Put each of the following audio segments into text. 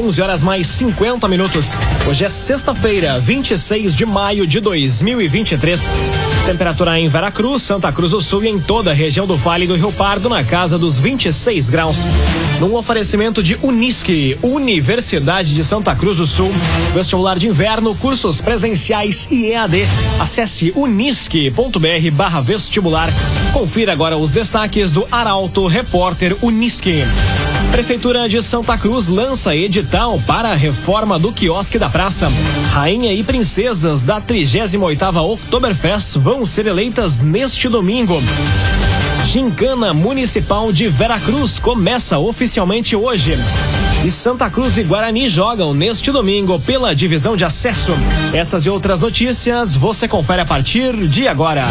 11 horas mais 50 minutos. Hoje é sexta-feira, 26 de maio de 2023. Temperatura em Veracruz, Santa Cruz do Sul e em toda a região do Vale do Rio Pardo na casa dos 26 graus. Num oferecimento de Unisque, Universidade de Santa Cruz do Sul, vestibular de inverno, cursos presenciais e EAD. Acesse unisque.br vestibular. Confira agora os destaques do Arauto Repórter Unisque. Prefeitura de Santa Cruz lança edital para a reforma do quiosque da praça. Rainha e princesas da 38ª Oktoberfest vão ser eleitas neste domingo. Gincana Municipal de Veracruz começa oficialmente hoje. E Santa Cruz e Guarani jogam neste domingo pela divisão de acesso. Essas e outras notícias você confere a partir de agora.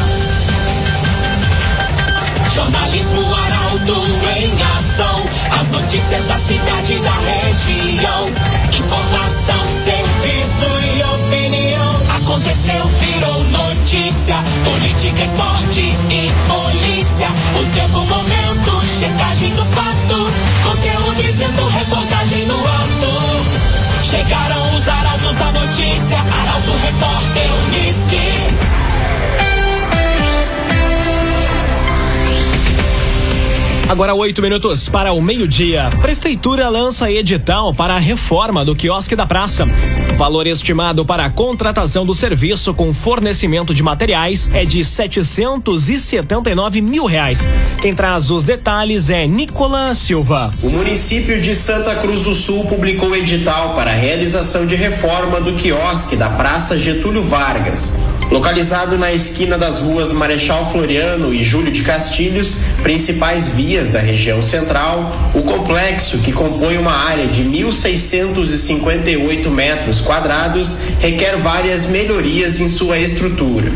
Jornalismo Arauto em ação. As notícias da cidade da região. Informação, serviço e opinião. Aconteceu, virou notícia. Política, esporte e polícia. O tempo, momento, checagem do fato. Conteúdo dizendo, reportagem no ato. Chegaram Agora oito minutos para o meio-dia. Prefeitura lança edital para a reforma do quiosque da praça. Valor estimado para a contratação do serviço com fornecimento de materiais é de 779 mil reais. Quem traz os detalhes é Nicola Silva. O município de Santa Cruz do Sul publicou edital para a realização de reforma do quiosque da Praça Getúlio Vargas. Localizado na esquina das ruas Marechal Floriano e Júlio de Castilhos, principais vias da região central, o complexo, que compõe uma área de 1.658 metros quadrados, requer várias melhorias em sua estrutura.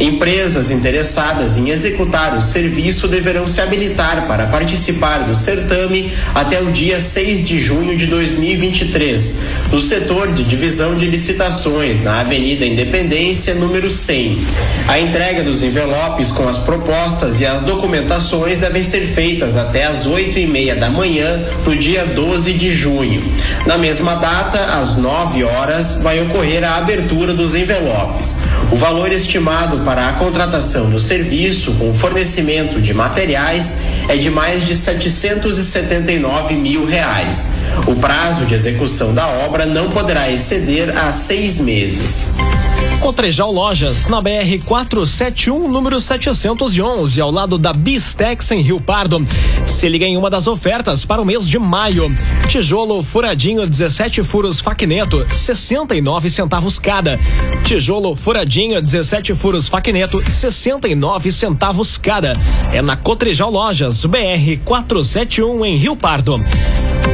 Empresas interessadas em executar o serviço deverão se habilitar para participar do certame até o dia 6 de junho de 2023, no setor de divisão de licitações, na Avenida Independência, número 100. A entrega dos envelopes com as propostas e as documentações devem ser feitas até às oito e meia da manhã no dia 12 de junho. Na mesma data, às 9 horas, vai ocorrer a abertura dos envelopes. O valor estimado para a contratação do serviço com fornecimento de materiais é de mais de 779 mil reais. O prazo de execução da obra não poderá exceder a seis meses. Cotrijal Lojas, na BR 471, número 711, ao lado da Bistex em Rio Pardo. Se liga em uma das ofertas para o mês de maio. Tijolo furadinho 17 furos Facneto, 69 centavos cada. Tijolo furadinho 17 furos Facneto, 69 centavos cada. É na Cotrijal Lojas, BR 471 em Rio Pardo.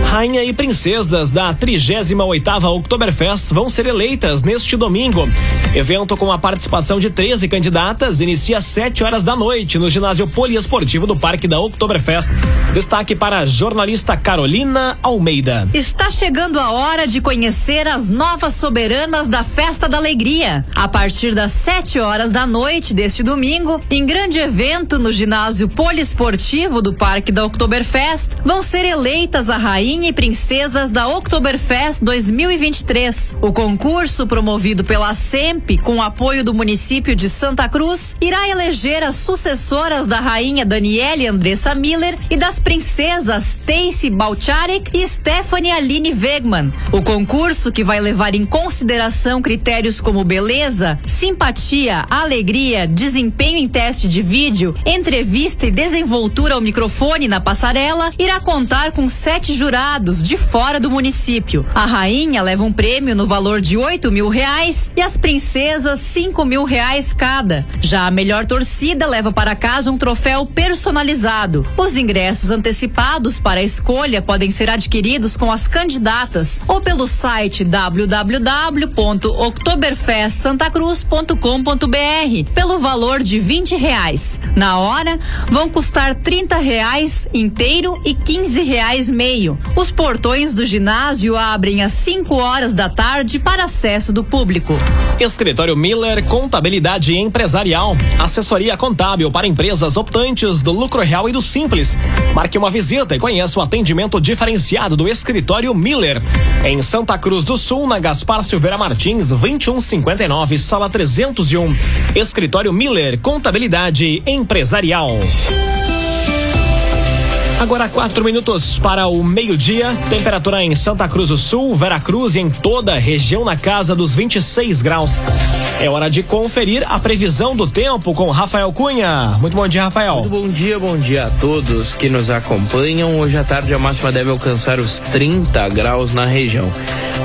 Rainha e princesas da 38ª Oktoberfest vão ser eleitas neste domingo. Evento com a participação de 13 candidatas inicia às 7 horas da noite no ginásio poliesportivo do Parque da Oktoberfest. Destaque para a jornalista Carolina Almeida. Está chegando a hora de conhecer as novas soberanas da Festa da Alegria. A partir das 7 horas da noite deste domingo, em grande evento no ginásio poliesportivo do Parque da Oktoberfest, vão ser eleitas a rainha e Princesas da Oktoberfest 2023. O concurso, promovido pela SEMP, com apoio do município de Santa Cruz, irá eleger as sucessoras da Rainha Daniele Andressa Miller e das princesas Stacy Balcharek e Stephanie Aline Wegman. O concurso, que vai levar em consideração critérios como beleza, simpatia, alegria, desempenho em teste de vídeo, entrevista e desenvoltura ao microfone na passarela, irá contar com sete jurados de fora do município. A rainha leva um prêmio no valor de oito mil reais e as princesas cinco mil reais cada. Já a melhor torcida leva para casa um troféu personalizado. Os ingressos antecipados para a escolha podem ser adquiridos com as candidatas ou pelo site www.oktoberfestsantacruz.com.br pelo valor de vinte reais. Na hora, vão custar trinta reais inteiro e quinze reais meio. Os portões do ginásio abrem às 5 hores da tarde para acesso do público. Está Escritório Miller Contabilidade Empresarial. Assessoria contábil para empresas optantes do lucro real e do simples. Marque uma visita e conheça o atendimento diferenciado do Escritório Miller. Em Santa Cruz do Sul, na Gaspar Silveira Martins, 2159, sala 301. Escritório Miller Contabilidade Empresarial. Agora quatro minutos para o meio-dia. Temperatura em Santa Cruz do Sul, Veracruz e em toda a região na casa dos 26 graus. É hora de conferir a previsão do tempo com Rafael Cunha. Muito bom dia, Rafael. Muito bom dia, bom dia a todos que nos acompanham. Hoje à tarde a máxima deve alcançar os 30 graus na região.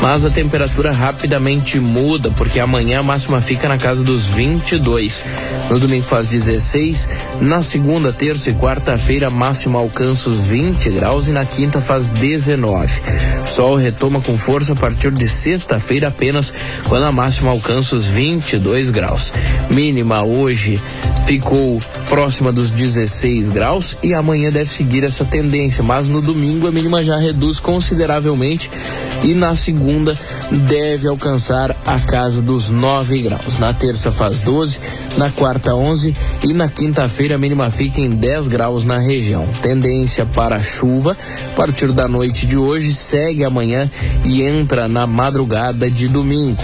Mas a temperatura rapidamente muda, porque amanhã a máxima fica na casa dos 22. No domingo faz 16. Na segunda, terça e quarta-feira a máxima alcança os 20 graus e na quinta faz 19. Sol retoma com força a partir de sexta-feira apenas, quando a máxima alcança os 22 graus. Mínima hoje ficou próxima dos 16 graus e amanhã deve seguir essa tendência, mas no domingo a mínima já reduz consideravelmente e na segunda deve alcançar a casa dos 9 graus. Na terça faz 12, na quarta 11 e na quinta-feira a mínima fica em 10 graus na região. Tendência para chuva a partir da noite de hoje segue amanhã e entra na madrugada de domingo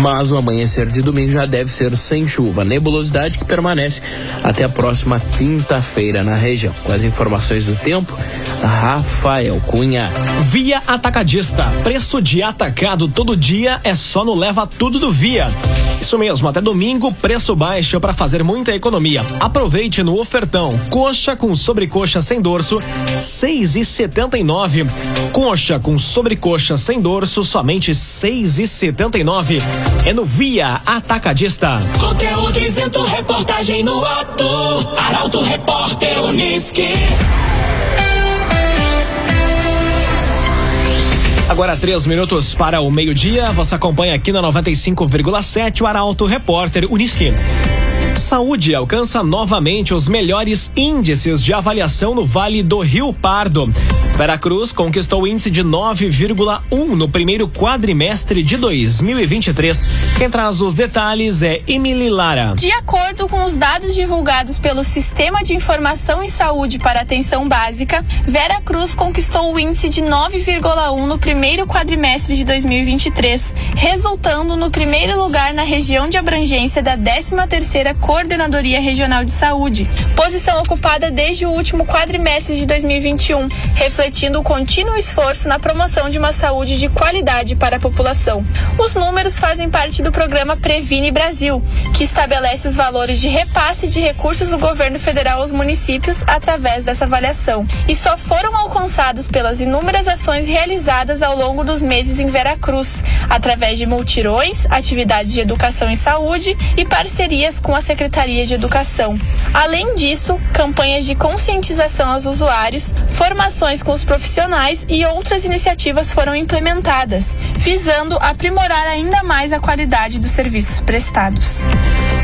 mas o amanhecer de domingo já deve ser sem chuva. Nebulosidade que permanece até a próxima quinta-feira na região. Com as informações do tempo, Rafael Cunha. Via Atacadista. Preço de atacado todo dia é só no Leva Tudo do Via. Isso mesmo, até domingo, preço baixo para fazer muita economia. Aproveite no ofertão. Coxa com sobrecoxa sem dorso, seis e setenta e nove. Coxa com sobrecoxa sem dorso, somente seis e setenta e nove. É no Via Atacadista. Conteúdo isento, reportagem no ato. Arauto Repórter Uniski. Agora três minutos para o meio-dia. Você acompanha aqui na 95,7 o Arauto Repórter Uniski. Saúde alcança novamente os melhores índices de avaliação no Vale do Rio Pardo. Veracruz conquistou o índice de 9,1 no primeiro quadrimestre de 2023. Quem traz os detalhes é Emily Lara. De acordo com os dados divulgados pelo Sistema de Informação em Saúde para Atenção Básica, Veracruz conquistou o índice de 9,1 no primeiro quadrimestre de 2023, resultando no primeiro lugar na região de abrangência da 13ª Coordenadoria Regional de Saúde, posição ocupada desde o último quadrimestre de 2021, refletindo o contínuo esforço na promoção de uma saúde de qualidade para a população. Os números fazem parte do programa Previne Brasil, que estabelece os valores de repasse de recursos do governo federal aos municípios através dessa avaliação, e só foram alcançados pelas inúmeras ações realizadas ao longo dos meses em Veracruz, através de multirões, atividades de educação e saúde e parcerias com a Secretaria de Educação. Além disso, campanhas de conscientização aos usuários, formações com os profissionais e outras iniciativas foram implementadas, visando aprimorar ainda mais a qualidade dos serviços prestados.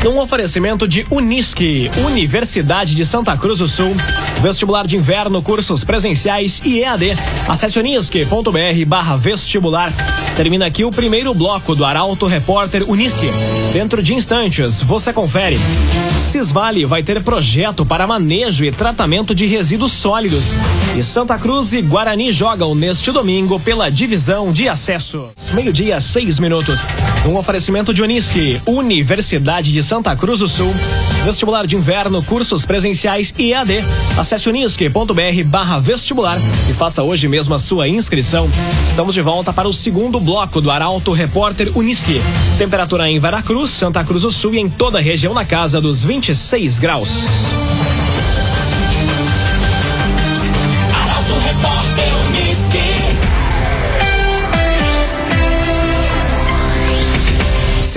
Num oferecimento de Unisque, Universidade de Santa Cruz do Sul, vestibular de inverno, cursos presenciais e EAD. Acesse unisque.br barra vestibular. Termina aqui o primeiro bloco do Arauto Repórter Unisque. Dentro de instantes, você confere. Cisvale vai ter projeto para manejo e tratamento de resíduos sólidos. E Santa Cruz e Guarani jogam neste domingo pela divisão de acesso. Meio-dia, seis minutos. Um oferecimento de Unisque, Universidade de Santa Cruz do Sul. Vestibular de inverno, cursos presenciais e EAD. Acesse unisque.br barra vestibular e faça hoje mesmo a sua inscrição. Estamos de volta para o segundo bloco do Arauto Repórter Unisque. Temperatura em Veracruz, Santa Cruz do Sul e em toda a região na casa dos 26 graus.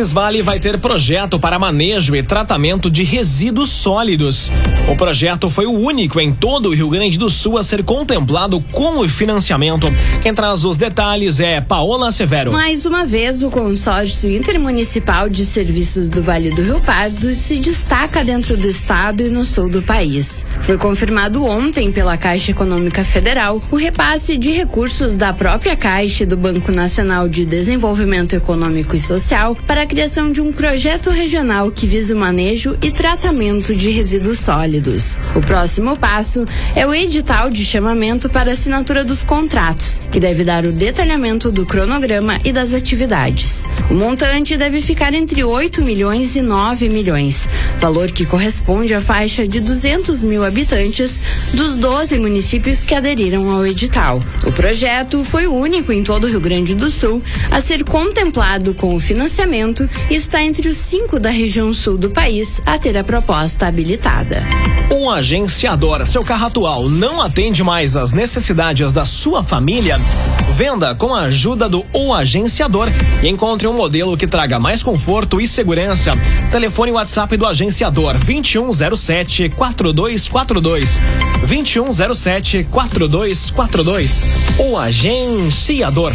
Cisvale vai ter projeto para manejo e tratamento de resíduos sólidos. O projeto foi o único em todo o Rio Grande do Sul a ser contemplado com o financiamento. Quem traz os detalhes é Paola Severo. Mais uma vez, o consórcio intermunicipal de serviços do Vale do Rio Pardo se destaca dentro do estado e no sul do país. Foi confirmado ontem pela Caixa Econômica Federal o repasse de recursos da própria Caixa e do Banco Nacional de Desenvolvimento Econômico e Social para criação de um projeto regional que visa o manejo e tratamento de resíduos sólidos. O próximo passo é o edital de chamamento para assinatura dos contratos, que deve dar o detalhamento do cronograma e das atividades. O montante deve ficar entre 8 milhões e 9 milhões, valor que corresponde à faixa de 200 mil habitantes dos 12 municípios que aderiram ao edital. O projeto foi o único em todo o Rio Grande do Sul a ser contemplado com o financiamento e está entre os cinco da região sul do país a ter a proposta habilitada. Um agenciador, seu carro atual não atende mais às necessidades da sua família? Venda com a ajuda do Um Agenciador e encontre um modelo que traga mais conforto e segurança. Telefone WhatsApp do agenciador 2107 4242. 2107 4242. O Agenciador.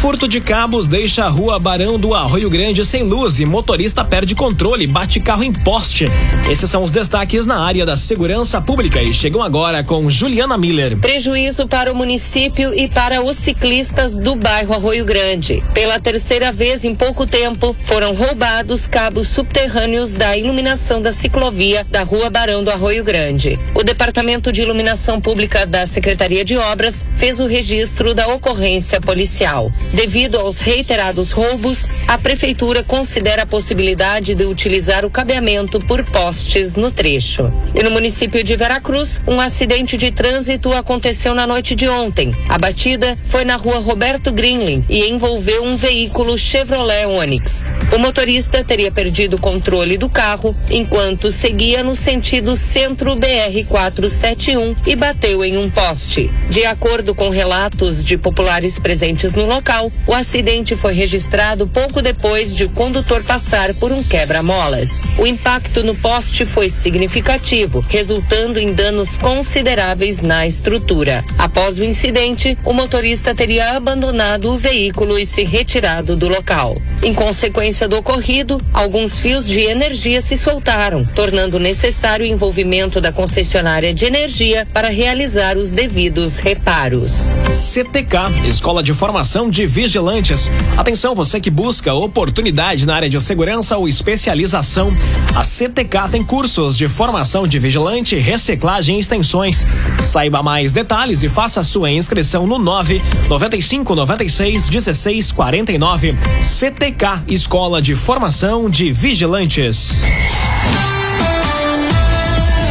Furto de cabos deixa a rua Barão do Grande sem luz e motorista perde controle, bate carro em poste. Esses são os destaques na área da segurança pública e chegam agora com Juliana Miller. Prejuízo para o município e para os ciclistas do bairro Arroio Grande. Pela terceira vez em pouco tempo, foram roubados cabos subterrâneos da iluminação da ciclovia da rua Barão do Arroio Grande. O Departamento de Iluminação Pública da Secretaria de Obras fez o registro da ocorrência policial. Devido aos reiterados roubos, a prefeitura considera a possibilidade de utilizar o cabeamento por postes no trecho. E no município de Veracruz, um acidente de trânsito aconteceu na noite de ontem. A batida foi na rua Roberto Greenlin e envolveu um veículo Chevrolet Onix. O motorista teria perdido o controle do carro enquanto seguia no sentido centro BR 471 e bateu em um poste. De acordo com relatos de populares presentes no local, o acidente foi registrado pouco depois de o condutor passar por um quebra-molas. O impacto no poste foi significativo, resultando em danos consideráveis na estrutura. Após o incidente, o motorista teria abandonado o veículo e se retirado do local. Em consequência do ocorrido, alguns fios de energia se soltaram, tornando necessário o envolvimento da concessionária de energia para realizar os devidos reparos. CTK, Escola de Formação de Vigilantes. Atenção, você que busca oportunidade na área de segurança ou especialização. A CTK tem cursos de formação de vigilante, reciclagem e extensões. Saiba mais detalhes e faça sua inscrição no 9 95 96 16 49. CTK, Escola de Formação de Vigilantes.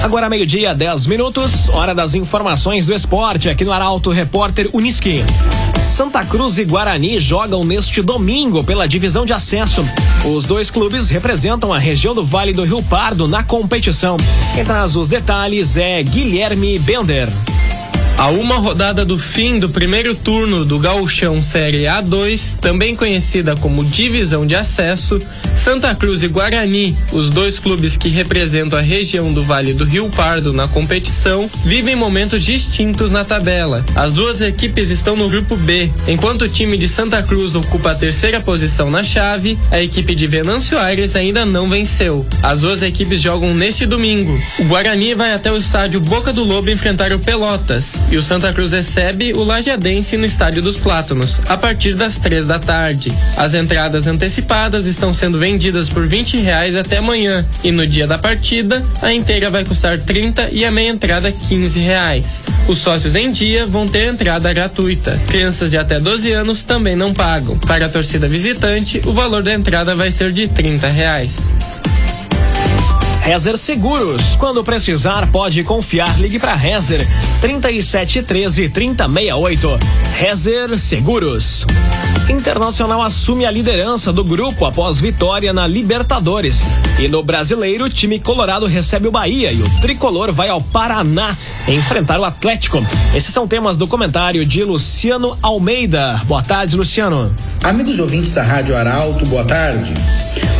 Agora meio-dia, 10 minutos, hora das informações do esporte aqui no Arauto Repórter Uniski. Santa Cruz e Guarani jogam neste domingo pela divisão de acesso. Os dois clubes representam a região do Vale do Rio Pardo na competição. Quem traz os detalhes é Guilherme Bender. A uma rodada do fim do primeiro turno do Gauchão Série A2, também conhecida como Divisão de Acesso, Santa Cruz e Guarani, os dois clubes que representam a região do Vale do Rio Pardo na competição, vivem momentos distintos na tabela. As duas equipes estão no grupo B, enquanto o time de Santa Cruz ocupa a terceira posição na chave, a equipe de Venâncio Aires ainda não venceu. As duas equipes jogam neste domingo. O Guarani vai até o estádio Boca do Lobo enfrentar o Pelotas e o Santa Cruz recebe o Lajadense no Estádio dos Plátanos, a partir das três da tarde. As entradas antecipadas estão sendo vendidas por 20 reais até amanhã e no dia da partida a inteira vai custar 30 e a meia entrada 15 reais. Os sócios em dia vão ter entrada gratuita. Crianças de até 12 anos também não pagam. Para a torcida visitante, o valor da entrada vai ser de 30 reais. Rezer Seguros. Quando precisar, pode confiar. Ligue para Rezer 3713 3068. Rezer Seguros. Internacional assume a liderança do grupo após vitória na Libertadores. E no Brasileiro, o time colorado recebe o Bahia e o tricolor vai ao Paraná enfrentar o Atlético. Esses são temas do comentário de Luciano Almeida. Boa tarde, Luciano. Amigos ouvintes da Rádio Arauto, boa tarde.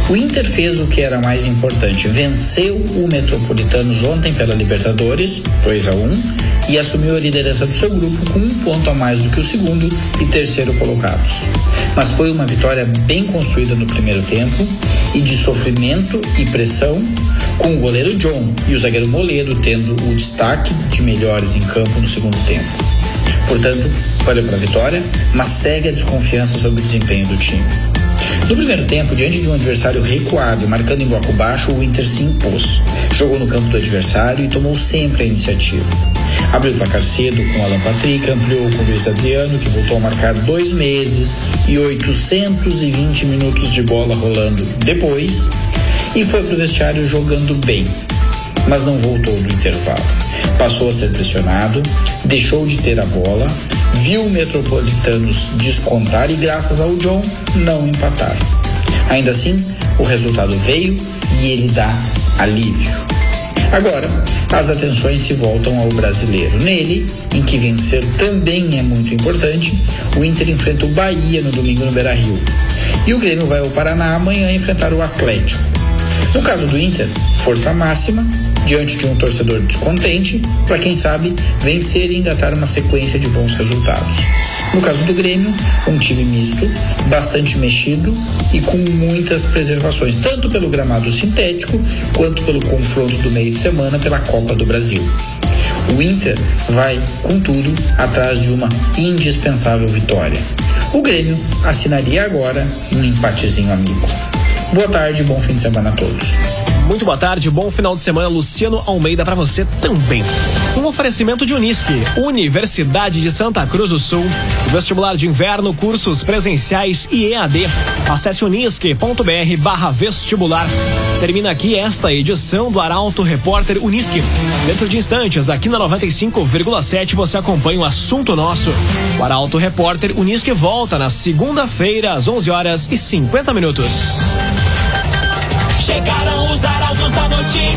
O Inter fez o que era mais importante, venceu o Metropolitanos ontem pela Libertadores, 2 a 1 e assumiu a liderança do seu grupo com um ponto a mais do que o segundo e terceiro colocados. Mas foi uma vitória bem construída no primeiro tempo e de sofrimento e pressão, com o goleiro John e o zagueiro Moledo tendo o destaque de melhores em campo no segundo tempo. Portanto, valeu para a vitória, mas segue a desconfiança sobre o desempenho do time. No primeiro tempo, diante de um adversário recuado e marcando em bloco baixo, o Inter se impôs. Jogou no campo do adversário e tomou sempre a iniciativa. Abriu o placar cedo com Alan Patrick, ampliou com Luiz Adriano, que voltou a marcar dois meses e 820 minutos de bola rolando depois, e foi para o vestiário jogando bem, mas não voltou do intervalo. Passou a ser pressionado, deixou de ter a bola, viu Metropolitanos descontar e, graças ao John, não empatar. Ainda assim, o resultado veio e ele dá alívio. Agora, as atenções se voltam ao brasileiro. Nele, em que vencer também é muito importante, o Inter enfrenta o Bahia no domingo no Beira Rio. E o Grêmio vai ao Paraná amanhã enfrentar o Atlético. No caso do Inter, força máxima diante de um torcedor descontente, para quem sabe vencer e engatar uma sequência de bons resultados. No caso do Grêmio, um time misto, bastante mexido e com muitas preservações, tanto pelo gramado sintético quanto pelo confronto do meio de semana pela Copa do Brasil. O Inter vai, contudo, atrás de uma indispensável vitória. O Grêmio assinaria agora um empatezinho amigo. Boa tarde, bom fim de semana a todos. Muito boa tarde, bom final de semana, Luciano Almeida para você também. Um oferecimento de Unisque, Universidade de Santa Cruz do Sul, vestibular de inverno, cursos presenciais e EAD. Acesse unisque.br barra vestibular. Termina aqui esta edição do Arauto Repórter Unisque. Dentro de instantes, aqui na 95,7 você acompanha o assunto nosso. O Arauto Repórter Unisque volta na segunda-feira às 11 horas e 50 minutos. Chegaram da notícia.